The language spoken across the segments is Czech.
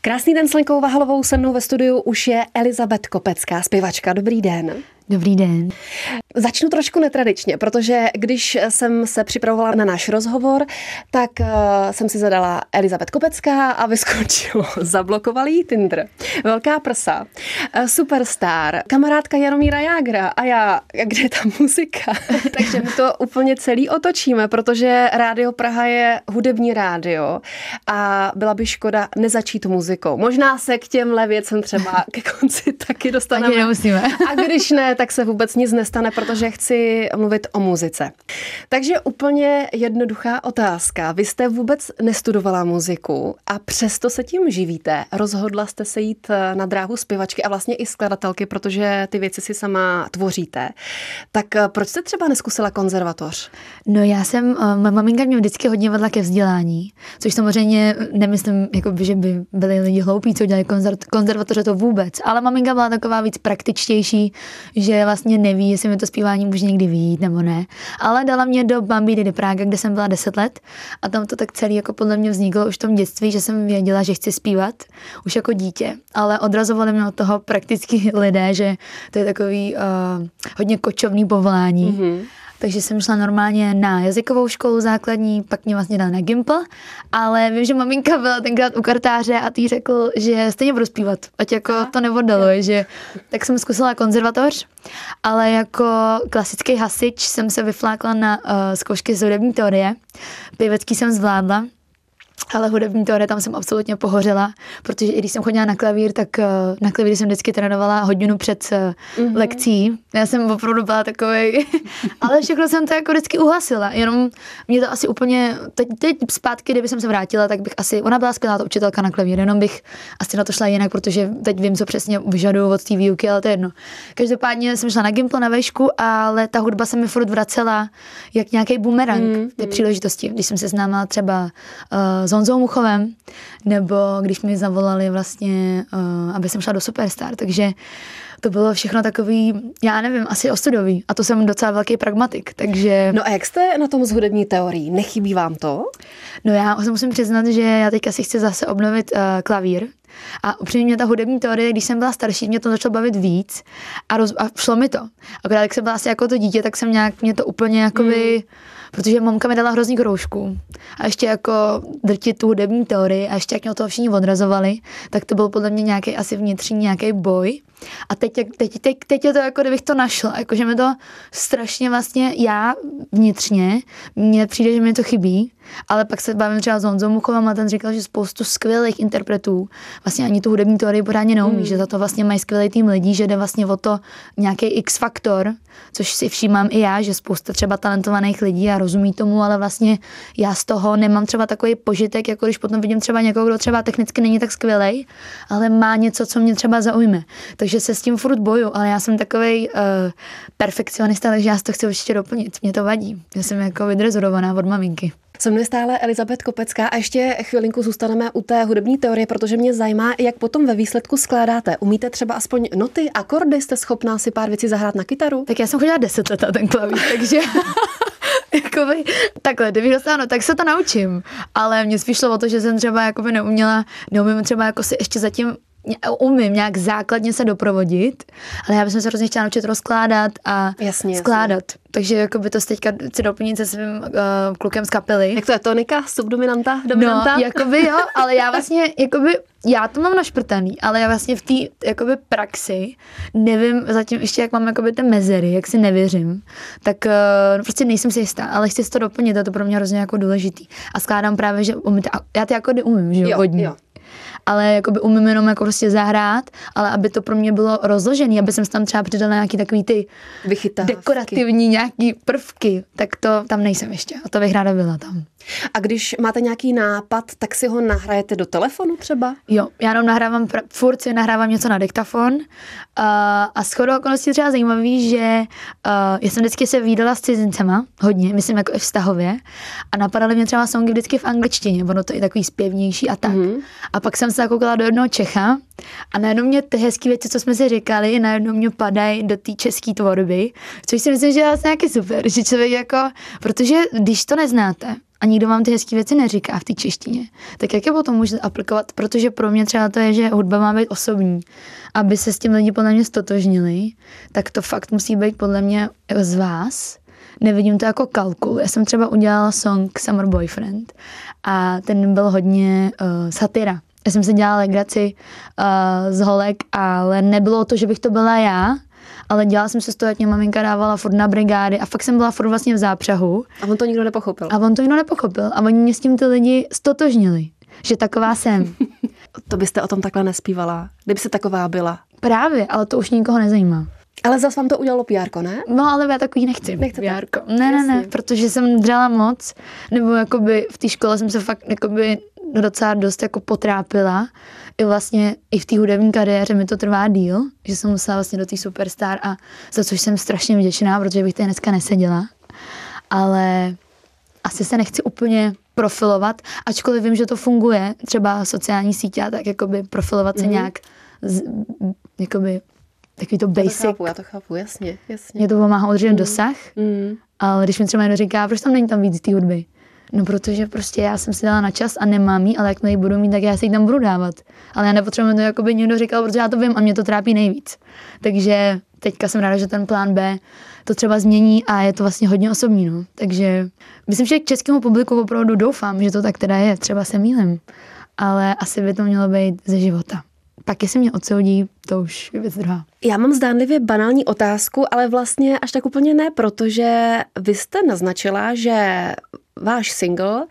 Krásný den s Lenkou Vahalovou, se mnou ve studiu už je Elizabet Kopecká, zpěvačka. Dobrý den. Dobrý den. Začnu trošku netradičně, protože když jsem se připravovala na náš rozhovor, tak uh, jsem si zadala Elizabet Kopecká a vyskočilo. Zablokovali jí Tinder. Velká prsa. Uh, superstar. Kamarádka Jaromíra Jágra. A já, kde je ta muzika? Takže my to úplně celý otočíme, protože Rádio Praha je hudební rádio a byla by škoda nezačít muzikou. Možná se k těmhle věcem třeba ke konci taky dostaneme. Ani nemusíme. A když ne, tak se vůbec nic nestane, protože chci mluvit o muzice. Takže úplně jednoduchá otázka. Vy jste vůbec nestudovala muziku a přesto se tím živíte. Rozhodla jste se jít eh, na dráhu zpěvačky a vlastně i skladatelky, protože ty věci si sama tvoříte. Tak eh, proč jste třeba neskusila konzervatoř? No já jsem, eh, má maminka mě vždycky hodně vedla ke vzdělání, což samozřejmě nemyslím, jako by, že by byli lidi hloupí, co dělají konzervatoře, to vůbec, ale maminka byla taková víc praktičtější, vlastně neví, jestli mi to zpívání může někdy vyjít nebo ne. Ale dala mě do Bambi de Praga, kde jsem byla 10 let a tam to tak celý jako podle mě vzniklo už v tom dětství, že jsem věděla, že chci zpívat už jako dítě. Ale odrazovali mě od toho prakticky lidé, že to je takový uh, hodně kočovný povolání. Mm-hmm. Takže jsem šla normálně na jazykovou školu základní, pak mě vlastně dala na Gimple, ale vím, že maminka byla tenkrát u kartáře a tý řekl, že stejně budu zpívat, ať jako to nevodalo, že tak jsem zkusila konzervatoř, ale jako klasický hasič jsem se vyflákla na uh, zkoušky z hudební teorie, pěvecký jsem zvládla, ale hudební teorie tam jsem absolutně pohořela, protože i když jsem chodila na klavír, tak eh, na klavír jsem vždycky trénovala hodinu před mm-hmm. lekcí. Já jsem opravdu byla takový, ale všechno jsem to jako vždycky uhasila, jenom mě to asi úplně, teď, teď zpátky, kdyby jsem se vrátila, tak bych asi, ona byla skvělá ta učitelka na klavír, jenom bych asi na to šla jinak, protože teď vím, co přesně vyžaduju od té výuky, ale to je jedno. Každopádně jsem šla na Gimpl na vešku, ale ta hudba se mi furt vracela jak nějaký bumerang mm, té příležitosti, když jsem se známila třeba uh, s Honzou Muchovem, nebo když mi zavolali vlastně, uh, aby jsem šla do Superstar, takže to bylo všechno takový, já nevím, asi ostudový. A to jsem docela velký pragmatik, takže... No a jak jste na tom z hudební teorií? Nechybí vám to? No já se musím přiznat, že já teďka si chci zase obnovit uh, klavír. A upřímně mě ta hudební teorie, když jsem byla starší, mě to začalo bavit víc a, roz, a šlo mi to. Akorát, jak jsem byla asi jako to dítě, tak jsem nějak, mě to úplně jakoby... Hmm protože mamka mi dala hrozný kroužku a ještě jako drtit tu hudební teorii a ještě jak mě toho všichni odrazovali, tak to byl podle mě nějaký asi vnitřní nějaký boj. A teď, teď, teď, teď je to jako, kdybych to našla, jakože mi to strašně vlastně, já vnitřně, mně přijde, že mi to chybí, ale pak se bavím třeba s Honzou Muchovem a ten říkal, že spoustu skvělých interpretů vlastně ani tu hudební teorii pořádně neumí, mm. že za to vlastně mají skvělý tým lidí, že jde vlastně o to nějaký X faktor, což si všímám i já, že spousta třeba talentovaných lidí a rozumí tomu, ale vlastně já z toho nemám třeba takový požitek, jako když potom vidím třeba někoho, kdo třeba technicky není tak skvělý, ale má něco, co mě třeba zaujme. Takže se s tím furt boju, ale já jsem takový uh, perfekcionista, takže já si to chci určitě doplnit. Mě to vadí. Já jsem jako vydrezurovaná od maminky. Se mnou stále Elizabeth Kopecká a ještě chvilinku zůstaneme u té hudební teorie, protože mě zajímá, jak potom ve výsledku skládáte. Umíte třeba aspoň noty, akordy, jste schopná si pár věcí zahrát na kytaru? Tak já jsem chodila deset let na ten klavír, takže jakoby, takhle, kdybych dostala, tak se to naučím. Ale mě spíš šlo o to, že jsem třeba jakoby neuměla, neumím třeba jako si ještě zatím umím nějak základně se doprovodit, ale já bych se hrozně chtěla naučit rozkládat a jasně, skládat. Jasně. Takže jako by to teďka chci doplnit se svým uh, klukem z kapely. Jak to je tonika, subdominanta, dominanta? No, jakoby jo, ale já vlastně, jakoby, já to mám našprtaný, ale já vlastně v té jakoby praxi nevím zatím ještě, jak mám jakoby ty mezery, jak si nevěřím, tak uh, no prostě nejsem si jistá, ale chci si to doplnit, a to pro mě hrozně jako důležitý. A skládám právě, že umím, já ty akordy umím, že jo, hodně. Jo ale jakoby umím jenom jako prostě zahrát, ale aby to pro mě bylo rozložené, aby jsem tam třeba přidala nějaký takový ty Vychytávky. dekorativní nějaký prvky, tak to tam nejsem ještě a to bych ráda byla tam. A když máte nějaký nápad, tak si ho nahrajete do telefonu třeba? Jo, já jenom nahrávám, furt si nahrávám něco na diktafon uh, a shodou okolností třeba zajímavý, že uh, já jsem vždycky se výdala s cizincema, hodně, myslím jako i vztahově a napadaly mě třeba songy vždycky v angličtině, ono to je takový zpěvnější a tak. Mm-hmm. A pak jsem se zakoukala do jednoho Čecha a najednou mě ty hezké věci, co jsme si říkali, najednou mě padají do té české tvorby, což si myslím, že je vlastně nějaký super, že člověk jako, protože když to neznáte a nikdo vám ty hezké věci neříká v té češtině, tak jak je potom můžete aplikovat? Protože pro mě třeba to je, že hudba má být osobní. Aby se s tím lidi podle mě stotožnili, tak to fakt musí být podle mě z vás. Nevidím to jako kalkul. Já jsem třeba udělala song Summer Boyfriend a ten byl hodně uh, satira. Já jsem se dělala legraci uh, z holek, ale nebylo to, že bych to byla já, ale dělala jsem se z toho, jak mě maminka dávala furt na brigády a fakt jsem byla furt vlastně v zápřahu. A on to nikdo nepochopil. A on to nikdo nepochopil a oni mě s tím ty lidi stotožnili, že taková jsem. to byste o tom takhle nespívala, kdyby se taková byla. Právě, ale to už nikoho nezajímá. Ale zase vám to udělalo PR, ne? No, ale já takový nechci. Nechcete? PR. Ne, ne, ne, protože jsem dřela moc, nebo jakoby v té škole jsem se fakt jakoby docela dost jako potrápila. I vlastně i v té hudební kariéře mi to trvá díl, že jsem musela vlastně do té superstar a za což jsem strašně vděčná, protože bych tady dneska neseděla. Ale asi se nechci úplně profilovat, ačkoliv vím, že to funguje, třeba sociální sítě a tak jakoby profilovat mm-hmm. se mhm. nějak z, jakoby takový to basic. Já to chápu, já to chápu, jasně, jasně. Mě to pomáhá udržet mm. dosah, mm. ale když mi třeba někdo říká, proč tam není tam víc té hudby? No protože prostě já jsem si dala na čas a nemám jí, ale jak ji budu mít, tak já si ji tam budu dávat. Ale já nepotřebuji to, jako by někdo říkal, protože já to vím a mě to trápí nejvíc. Takže teďka jsem ráda, že ten plán B to třeba změní a je to vlastně hodně osobní. No. Takže myslím, že k českému publiku opravdu doufám, že to tak teda je. Třeba se mýlim. Ale asi by to mělo být ze života. Pak jestli mě odsoudí, to už je věc druhá. Já mám zdánlivě banální otázku, ale vlastně až tak úplně ne, protože vy jste naznačila, že váš single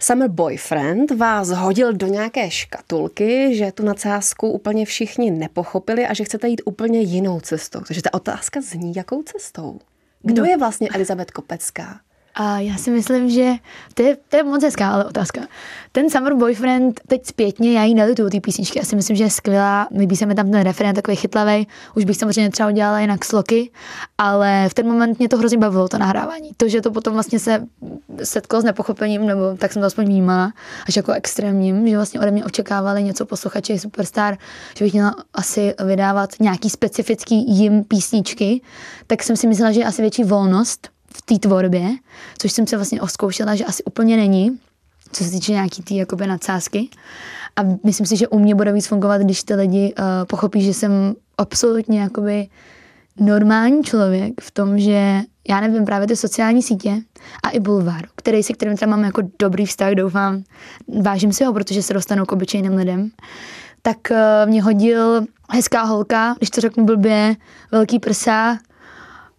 Summer Boyfriend vás hodil do nějaké škatulky, že tu nadsázku úplně všichni nepochopili a že chcete jít úplně jinou cestou. Takže ta otázka zní, jakou cestou? Kdo no. je vlastně Elizabeth Kopecká? A já si myslím, že to je, to je moc hezká ale otázka. Ten Summer Boyfriend, teď zpětně, já jí nelitu ty písničky, já si myslím, že je skvělá, líbí se mi tam ten referent takový chytlavý, už bych samozřejmě třeba udělala jinak sloky, ale v ten moment mě to hrozně bavilo, to nahrávání. To, že to potom vlastně se setkalo s nepochopením, nebo tak jsem to aspoň vnímala, až jako extrémním, že vlastně ode mě očekávali něco posluchači Superstar, že bych měla asi vydávat nějaký specifický jim písničky, tak jsem si myslela, že je asi větší volnost, v té tvorbě, což jsem se vlastně oskoušela, že asi úplně není, co se týče nějaký té jakoby nadsázky. A myslím si, že u mě bude víc fungovat, když ty lidi uh, pochopí, že jsem absolutně jakoby normální člověk v tom, že já nevím, právě ty sociální sítě a i bulvár, který si kterým třeba mám jako dobrý vztah, doufám, vážím si ho, protože se dostanou k obyčejným lidem, tak uh, mě hodil hezká holka, když to řeknu blbě, velký prsa,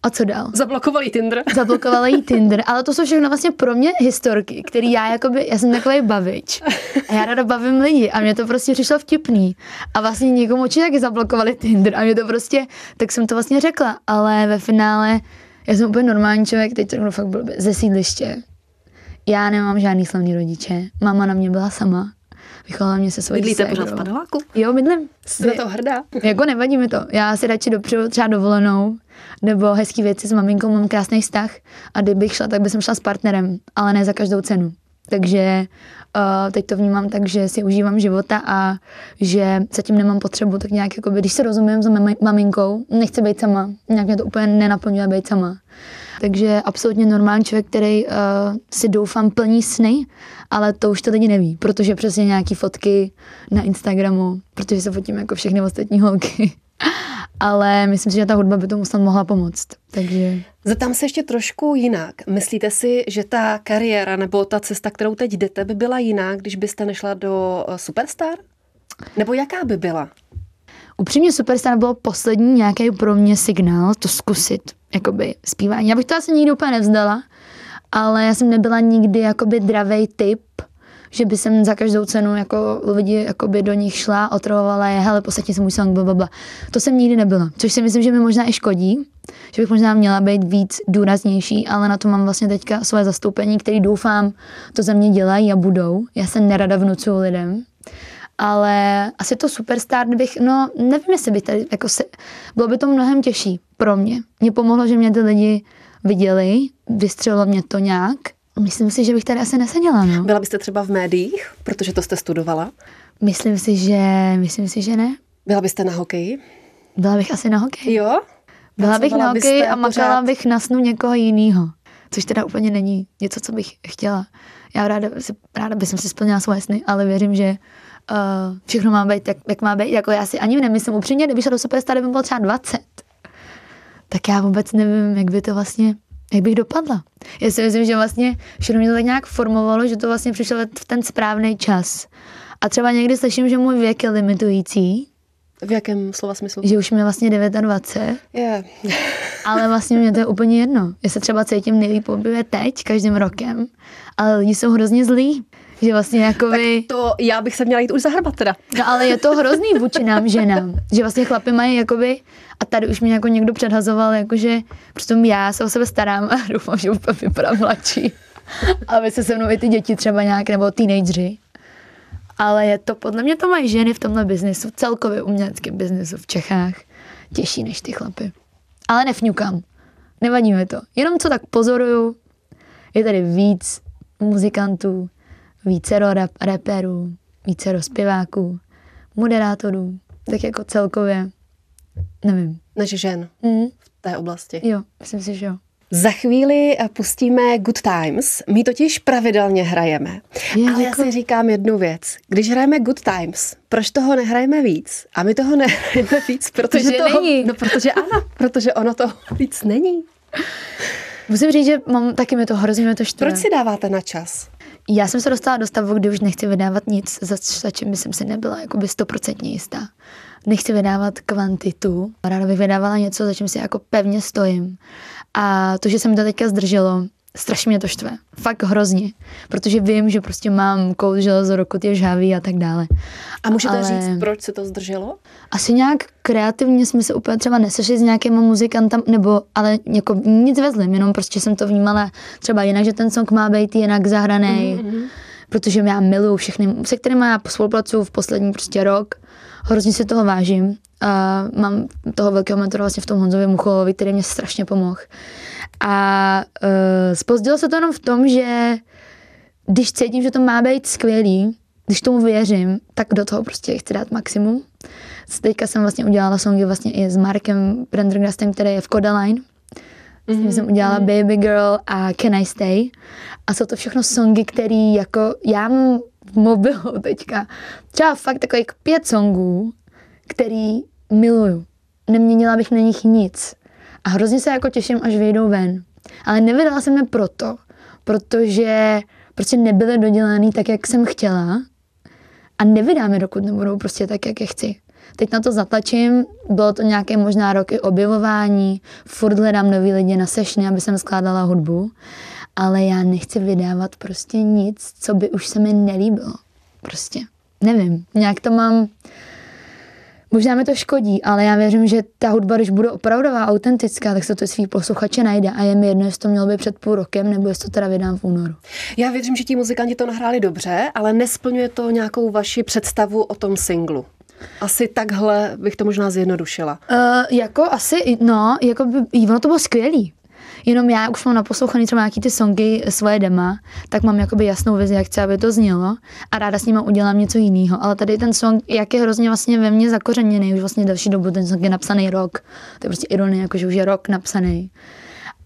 a co dál? Zablokovali Tinder. Zablokovali Tinder, ale to jsou všechno vlastně pro mě historky, který já jakoby, já jsem takový bavič. A já ráda bavím lidi a mě to prostě přišlo vtipný. A vlastně někomu určitě taky zablokovali Tinder a mě to prostě, tak jsem to vlastně řekla, ale ve finále já jsem úplně normální člověk, teď to fakt byl ze sídliště. Já nemám žádný slavný rodiče. Mama na mě byla sama. Vychovala mě se svojí Bydlíte pořád v paneláku? Jo, bydlím. Jste to hrdá? Jako nevadí mi to. Já si radši dopřeju třeba dovolenou, nebo hezký věci s maminkou, mám krásný vztah a kdybych šla, tak bych šla s partnerem, ale ne za každou cenu. Takže uh, teď to vnímám tak, že si užívám života a že zatím nemám potřebu, tak nějak jako když se rozumím s maminkou, nechci být sama, nějak mě to úplně nenaplňuje být sama. Takže absolutně normální člověk, který uh, si doufám plní sny, ale to už to lidi neví, protože přesně nějaký fotky na Instagramu, protože se fotím jako všechny ostatní holky. Ale myslím si, že ta hudba by tomu snad mohla pomoct. Takže... Zeptám se ještě trošku jinak. Myslíte si, že ta kariéra nebo ta cesta, kterou teď jdete, by byla jiná, když byste nešla do eh, Superstar? Nebo jaká by byla? Upřímně Superstar bylo poslední nějaký pro mě signál to zkusit, jakoby zpívání. Já bych to asi nikdy úplně nevzdala, ale já jsem nebyla nikdy jakoby dravej typ, že by jsem za každou cenu jako lidi jakoby do nich šla, otravovala je, hele, posadně se můj song, blablabla. To jsem nikdy nebyla, což si myslím, že mi možná i škodí, že bych možná měla být víc důraznější, ale na to mám vlastně teďka svoje zastoupení, který doufám to za mě dělají a budou. Já se nerada vnucuju lidem, ale asi to superstar bych, no nevím, jestli by tady, jako se, bylo by to mnohem těžší pro mě. Mně pomohlo, že mě ty lidi viděli, vystřelilo mě to nějak. Myslím si, že bych tady asi neseděla, no. Byla byste třeba v médiích, protože to jste studovala? Myslím si, že, myslím si, že ne. Byla byste na hokeji? Byla bych asi na hokeji. Jo? Byla bych na hokeji a makala pořád... bych na snu někoho jiného. Což teda úplně není něco, co bych chtěla. Já ráda, ráda bych si splnila svoje sny, ale věřím, že uh, všechno má být, jak, jak má být. Jako já si ani nemyslím upřímně, kdyby šla do Superstar, by bylo třeba 20. Tak já vůbec nevím, jak by to vlastně, jak bych dopadla. Já si myslím, že vlastně všechno mě to tak nějak formovalo, že to vlastně přišlo v ten správný čas. A třeba někdy slyším, že můj věk je limitující, v jakém slova smyslu? že už mi je vlastně 29, Je. ale vlastně mě to je úplně jedno. Já se třeba cítím nejlíp teď, každým rokem, ale lidi jsou hrozně zlí. Že vlastně jako vy... To já bych se měla jít už zahrbat teda. No ale je to hrozný vůči nám ženám, že vlastně chlapi mají jakoby, a tady už mě jako někdo předhazoval, jakože prostě já se o sebe starám a doufám, že úplně vypadám mladší. Aby se se mnou i ty děti třeba nějak, nebo teenageři. Ale je to, podle mě to mají ženy v tomhle biznisu, celkově uměleckém biznisu v Čechách, těžší než ty chlapy. Ale nefňukám. Nevadí mi to. Jenom co tak pozoruju, je tady víc muzikantů, vícero rap, reperů, vícero zpěváků, moderátorů, tak jako celkově, nevím. Než žen Mm, v té oblasti. jo, myslím si, že jo. Za chvíli pustíme Good Times. My totiž pravidelně hrajeme. Je, Ale já děkuji. si říkám jednu věc. Když hrajeme Good Times, proč toho nehrajeme víc? A my toho nehrajeme víc, protože, Protože toho, není. No, protože ano, protože ono toho víc není. Musím říct, že mám, taky mi to hrozně to štve. Proč si dáváte na čas? Já jsem se dostala do stavu, kdy už nechci vydávat nic, za, za čím jsem si nebyla jakoby stoprocentně jistá. Nechci vydávat kvantitu, ráda bych vydávala něco, za čím si jako pevně stojím. A to, že se mi to teďka zdrželo, strašně mě to štve. Fakt hrozně. Protože vím, že prostě mám kout železo, rokot je žhavý a tak dále. A můžete Ale- říct, proč se to zdrželo? Asi nějak kreativně jsme se úplně třeba nesešli s nějakýma muzikantama, nebo ale jako nic ve zlým, jenom prostě jsem to vnímala třeba jinak, že ten song má být jinak zahraný, mm-hmm. protože já miluju všechny, se kterými já spolupracuju v poslední prostě rok, hrozně si toho vážím. A mám toho velkého mentora vlastně v tom Honzovi Mucholovi, který mě strašně pomohl. A uh, spozdilo se to jenom v tom, že když cítím, že to má být skvělý, když tomu věřím, tak do toho prostě chci dát maximum. Teďka jsem vlastně udělala songy vlastně i s Markem Prendergastem, který je v Kodaline. S ním jsem udělala Baby Girl a Can I Stay. A jsou to všechno songy, které jako já mám v mobilu teďka třeba fakt takových pět songů, který miluju. Neměnila bych na nich nic. A hrozně se jako těším, až vyjdou ven. Ale nevydala jsem je proto, protože prostě nebyly dodělaný tak, jak jsem chtěla a nevydám je, dokud nebudou prostě tak, jak je chci. Teď na to zatlačím, bylo to nějaké možná roky objevování, furt hledám nový lidi na sešny, aby jsem skládala hudbu, ale já nechci vydávat prostě nic, co by už se mi nelíbilo. Prostě, nevím, nějak to mám, možná mi to škodí, ale já věřím, že ta hudba, když bude opravdová, autentická, tak se to svý posluchače najde a je mi jedno, jestli to mělo být před půl rokem, nebo jestli to teda vydám v únoru. Já věřím, že ti muzikanti to nahráli dobře, ale nesplňuje to nějakou vaši představu o tom singlu. Asi takhle bych to možná zjednodušila. Uh, jako asi, no, jako by, ono to bylo skvělý. Jenom já už mám naposlouchaný třeba nějaký ty songy, svoje dema, tak mám jakoby jasnou vizi, jak chci, aby to znělo a ráda s nima udělám něco jiného. Ale tady ten song, jak je hrozně vlastně ve mně zakořeněný, už vlastně delší dobu ten song je napsaný rok. To je prostě ironie, jakože už je rok napsaný.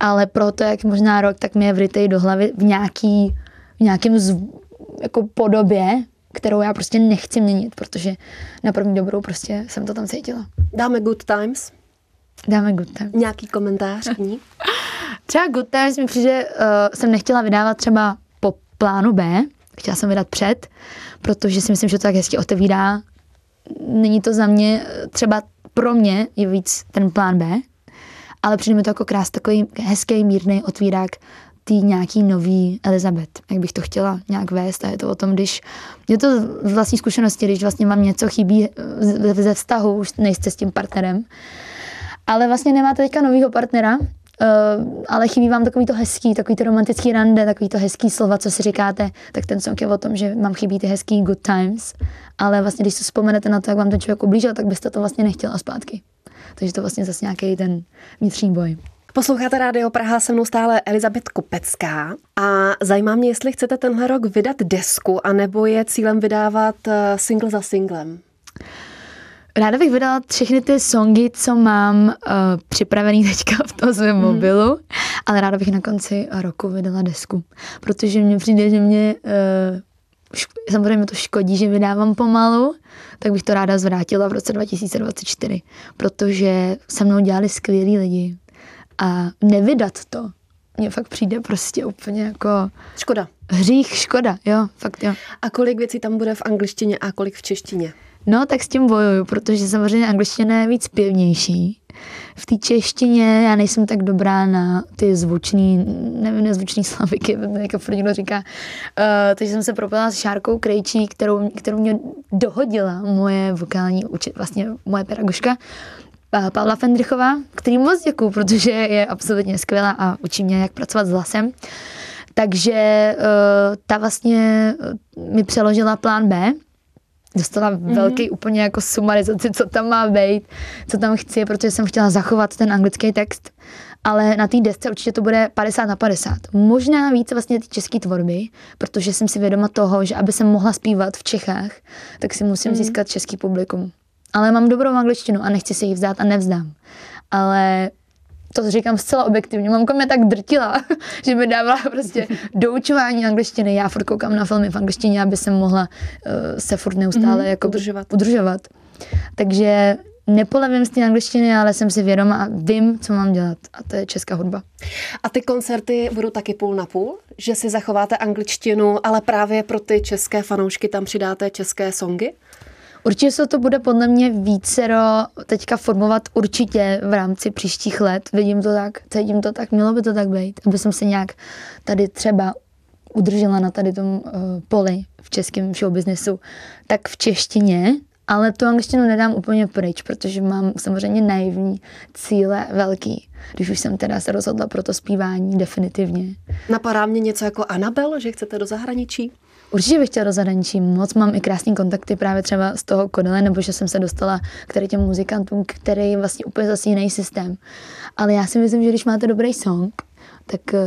Ale proto, jak možná rok, tak mi je vrytej do hlavy v nějaký, v nějakém zv, jako podobě, kterou já prostě nechci měnit, protože na první dobrou prostě jsem to tam cítila. Dáme Good Times? Dáme good time. Nějaký komentář k ní? Třeba good times mi přijde, uh, jsem nechtěla vydávat třeba po plánu B, chtěla jsem vydat před, protože si myslím, že to tak hezky otevírá. Není to za mě, třeba pro mě je víc ten plán B, ale přijde mi to jako krás takový hezký, mírný otvírák tý nějaký nový Elizabeth, jak bych to chtěla nějak vést a je to o tom, když, je to z vlastní zkušenosti, když vlastně vám něco chybí eh, ze vztahu, už nejste s tím partnerem, ale vlastně nemáte teďka novýho partnera, Uh, ale chybí vám takový to hezký, takový to romantický rande, takový to hezký slova, co si říkáte, tak ten song je o tom, že vám chybí ty hezký good times, ale vlastně když si vzpomenete na to, jak vám ten člověk ublížil, tak byste to vlastně nechtěla zpátky. Takže to vlastně zase nějaký ten vnitřní boj. Posloucháte Rádio Praha, se mnou stále Elizabeth Kopecká a zajímá mě, jestli chcete tenhle rok vydat desku, anebo je cílem vydávat eh, single za singlem. Ráda bych vydala všechny ty songy, co mám uh, připravený teďka v tom svém hmm. mobilu, ale ráda bych na konci roku vydala desku, protože mně přijde, že mě uh, samozřejmě to škodí, že vydávám pomalu, tak bych to ráda zvrátila v roce 2024, protože se mnou dělali skvělí lidi a nevydat to, mně fakt přijde prostě úplně jako... Škoda. Hřích, škoda, jo, fakt jo. A kolik věcí tam bude v angličtině a kolik v češtině? No, tak s tím bojuju, protože samozřejmě angličtina je víc pěvnější. V té češtině já nejsem tak dobrá na ty zvučný, nevím, nezvučný slaviky, jak někdo říká. Uh, takže jsem se propila s Šárkou Krejčí, kterou, kterou mě dohodila moje vokální, vlastně moje pedagožka. Pavla Fendrichová, který moc děkuju, protože je absolutně skvělá a učí mě, jak pracovat s hlasem. Takže uh, ta vlastně mi přeložila plán B, dostala mm-hmm. velký úplně jako sumarizaci, co tam má být, co tam chci, protože jsem chtěla zachovat ten anglický text. Ale na té desce určitě to bude 50 na 50. Možná více vlastně ty české tvorby, protože jsem si vědoma toho, že aby jsem mohla zpívat v Čechách, tak si musím mm-hmm. získat český publikum. Ale mám dobrou angličtinu a nechci si ji vzdát a nevzdám. Ale to říkám zcela objektivně. Mamka mě tak drtila, že mi dávala prostě doučování angličtiny. Já furt koukám na filmy v angličtině, aby jsem mohla uh, se furt neustále mm-hmm. jako udržovat. udržovat. Takže nepolevím z té angličtiny, ale jsem si vědoma a vím, co mám dělat. A to je česká hudba. A ty koncerty budou taky půl na půl? Že si zachováte angličtinu, ale právě pro ty české fanoušky tam přidáte české songy? Určitě se to bude podle mě vícero teďka formovat určitě v rámci příštích let. Vidím to tak, cítím to tak, mělo by to tak být, aby jsem se nějak tady třeba udržela na tady tom uh, poli v českém showbiznesu, tak v češtině, ale tu angličtinu nedám úplně pryč, protože mám samozřejmě naivní cíle velký, když už jsem teda se rozhodla pro to zpívání definitivně. Napadá mě něco jako Anabel, že chcete do zahraničí? Určitě bych chtěla do zahraničí. Moc mám i krásné kontakty právě třeba z toho Kodele, nebo že jsem se dostala k těm muzikantům, který je vlastně úplně zase jiný systém. Ale já si myslím, že když máte dobrý song, tak eh,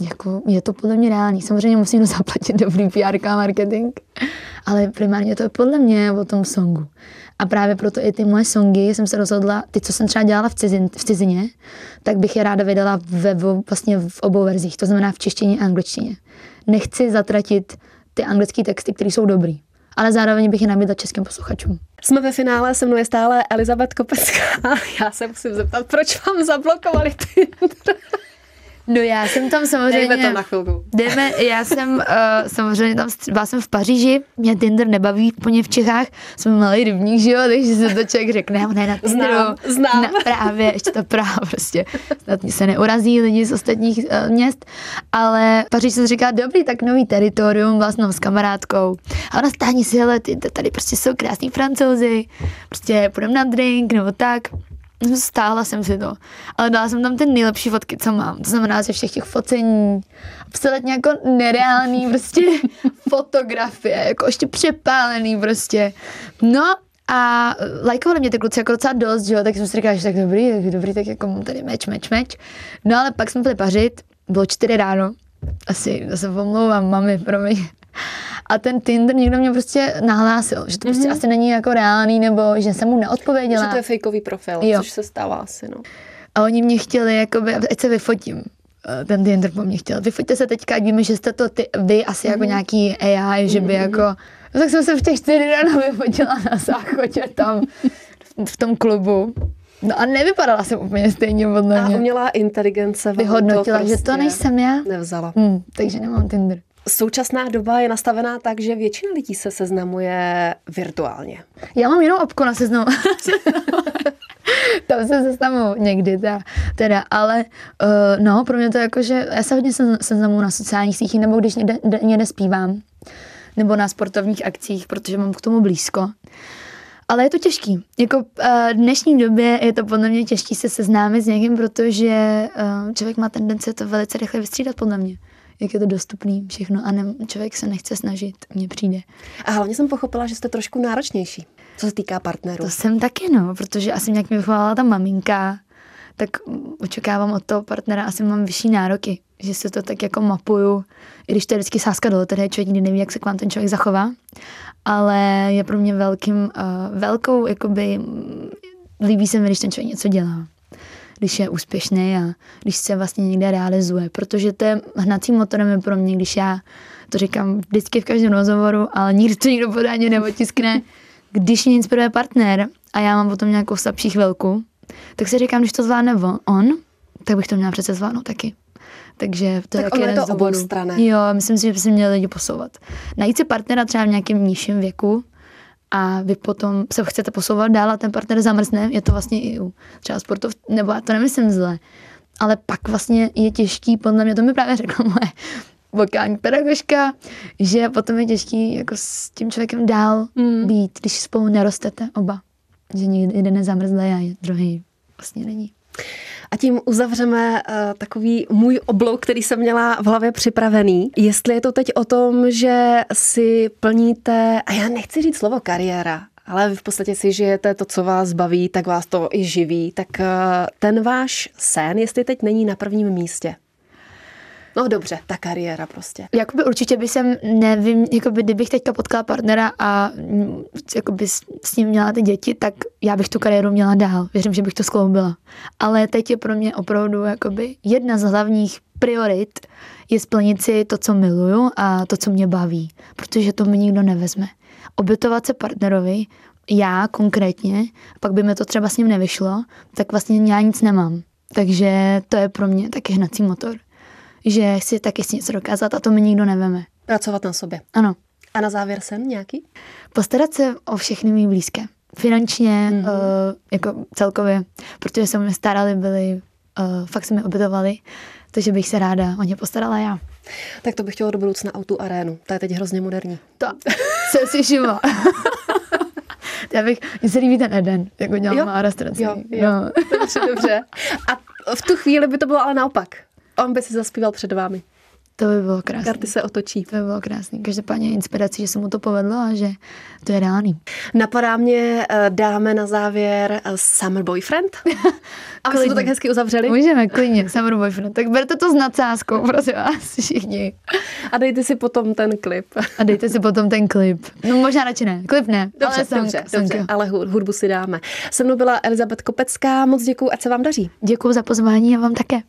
jako je to podle mě reálný. Samozřejmě musím zaplatit dobrý PR marketing, ale primárně to je podle mě o tom songu. A právě proto i ty moje songy jsem se rozhodla, ty, co jsem třeba dělala v, cizin, v cizině, tak bych je ráda vydala ve, vlastně v obou verzích, to znamená v češtině a angličtině. Nechci zatratit ty anglické texty, které jsou dobrý. Ale zároveň bych je nabídla českým posluchačům. Jsme ve finále, se mnou je stále Elizabeth Kopecká. Já se musím zeptat, proč vám zablokovali ty No já jsem tam samozřejmě... Dejme to na chvilku. Jdeme, já jsem uh, samozřejmě tam, byla jsem v Paříži, mě Tinder nebaví úplně v Čechách, jsme malý rybník, že jo, takže se to člověk řekne, ne na Tinderu. Znám, znám. Na, právě, ještě to Praha prostě. Snad se neurazí lidi z ostatních uh, měst, ale Paříž se říká, dobrý, tak nový teritorium, vlastně s kamarádkou. A ona stání si, hele, ty, tady prostě jsou krásní francouzi, prostě půjdeme na drink nebo tak. Stála jsem si to, ale dala jsem tam ty nejlepší fotky, co mám. To znamená ze všech těch focení, absolutně jako nereální prostě fotografie, jako ještě přepálený prostě. No a lajkovali mě ty kluci jako docela dost, že jo, tak jsem si říkala, že tak dobrý, tak dobrý, tak jako mám tady meč, meč, meč. No ale pak jsme byli pařit, bylo čtyři ráno, asi, se pomlouvám, mami, promiň. A ten Tinder někdo mě prostě nahlásil, že to prostě mm-hmm. asi není jako reálný, nebo že jsem mu neodpověděla. Že to je fejkový profil, jo. což se stává asi, no. A oni mě chtěli, jakoby, ať se vyfotím eh, ten Tinder po mně chtěl. Vyfoťte se teďka, ať víme, že jste to ty, vy asi mm-hmm. jako mhm. nějaký AI, že by mm-hmm. jako... No, tak jsem se v těch čtyři ráno vyfotila na záchodě tam v tom klubu. No a nevypadala jsem úplně stejně podle mě. A umělá inteligence Vyhodnotila, to prostě že to nejsem já. Nevzala. Hmm, takže nemám Tinder. Současná doba je nastavená tak, že většina lidí se seznamuje virtuálně. Já mám jenom obku na seznamu. Tam se seznamu někdy, teda, teda ale uh, no, pro mě to je jako, že já se hodně seznamu na sociálních sítích, nebo když někde, někde zpívám, nebo na sportovních akcích, protože mám k tomu blízko. Ale je to těžký. Jako v dnešní době je to podle mě těžký se seznámit s někým, protože uh, člověk má tendenci to velice rychle vystřídat podle mě jak je to dostupný všechno a ne, člověk se nechce snažit, mně přijde. A hlavně jsem pochopila, že jste trošku náročnější, co se týká partnerů. To jsem taky, no, protože asi nějak mi vychovala ta maminka, tak očekávám od toho partnera, asi mám vyšší nároky. že se to tak jako mapuju, i když to je vždycky sázka do loterie, člověk nikdy neví, jak se k vám ten člověk zachová, ale je pro mě velkým, uh, velkou, jakoby, líbí se mi, když ten člověk něco dělá když je úspěšný a když se vlastně někde realizuje, protože to je hnacím motorem je pro mě, když já to říkám vždycky v každém rozhovoru, ale nikdy to nikdo podání neotiskne, když mě inspiruje partner a já mám potom nějakou slabší chvilku, tak si říkám, když to zvládne on, tak bych to měla přece zvládnout taky. Takže to tak je taky jeden je to z důvodů. Jo, myslím si, že by se měli lidi posouvat. Najít si partnera třeba v nějakém nižším věku, a vy potom se chcete posouvat dál a ten partner zamrzne, je to vlastně i u třeba sportov, nebo já to nemyslím zle, ale pak vlastně je těžký, podle mě to mi právě řekla moje vokální pedagožka, že potom je těžký jako s tím člověkem dál mm. být, když spolu nerostete oba. Že někdy jeden nezamrzne a druhý vlastně není. A tím uzavřeme uh, takový můj oblouk, který jsem měla v hlavě připravený. Jestli je to teď o tom, že si plníte, a já nechci říct slovo kariéra, ale vy v podstatě si žijete to, co vás baví, tak vás to i živí, tak uh, ten váš sen, jestli teď není na prvním místě, No dobře, ta kariéra prostě. Jakoby určitě by jsem, nevím, jakoby kdybych teďka potkala partnera a mm, jakoby s ním měla ty děti, tak já bych tu kariéru měla dál. Věřím, že bych to skloubila. Ale teď je pro mě opravdu jakoby jedna z hlavních priorit je splnit si to, co miluju a to, co mě baví. Protože to mi nikdo nevezme. Obětovat se partnerovi, já konkrétně, pak by mi to třeba s ním nevyšlo, tak vlastně já nic nemám. Takže to je pro mě taky hnací motor že si taky si něco dokázat a to mi nikdo neveme. Pracovat na sobě. Ano. A na závěr sen nějaký? Postarat se o všechny mý blízké. Finančně, mm-hmm. uh, jako celkově, protože se mi starali, byli, uh, fakt se mi obětovali, takže bych se ráda o ně postarala já. Tak to bych chtěla do budoucna autu arénu. To je teď hrozně moderní. To jsem si všimla. já bych, mně se líbí ten Eden, jako dělám má restauraci. Jo, jo. No. Dobře, dobře. A v tu chvíli by to bylo ale naopak on by si zaspíval před vámi. To by bylo krásné. Karty se otočí. To by bylo krásné. Každopádně inspirací, že se mu to povedlo a že to je reálný. Napadá mě, eh, dáme na závěr eh, Summer Boyfriend. A jsme to tak hezky uzavřeli. Můžeme, klidně, Summer Boyfriend. Tak berte to s nadsázkou, prosím vás, všichni. A dejte si potom ten klip. A dejte si potom ten klip. No možná radši ne, klip ne. Dobře, ale dobře, dobře, ale hudbu si dáme. Se mnou byla Elizabeth Kopecká, moc děkuji, ať se vám daří. Děkuji za pozvání a vám také.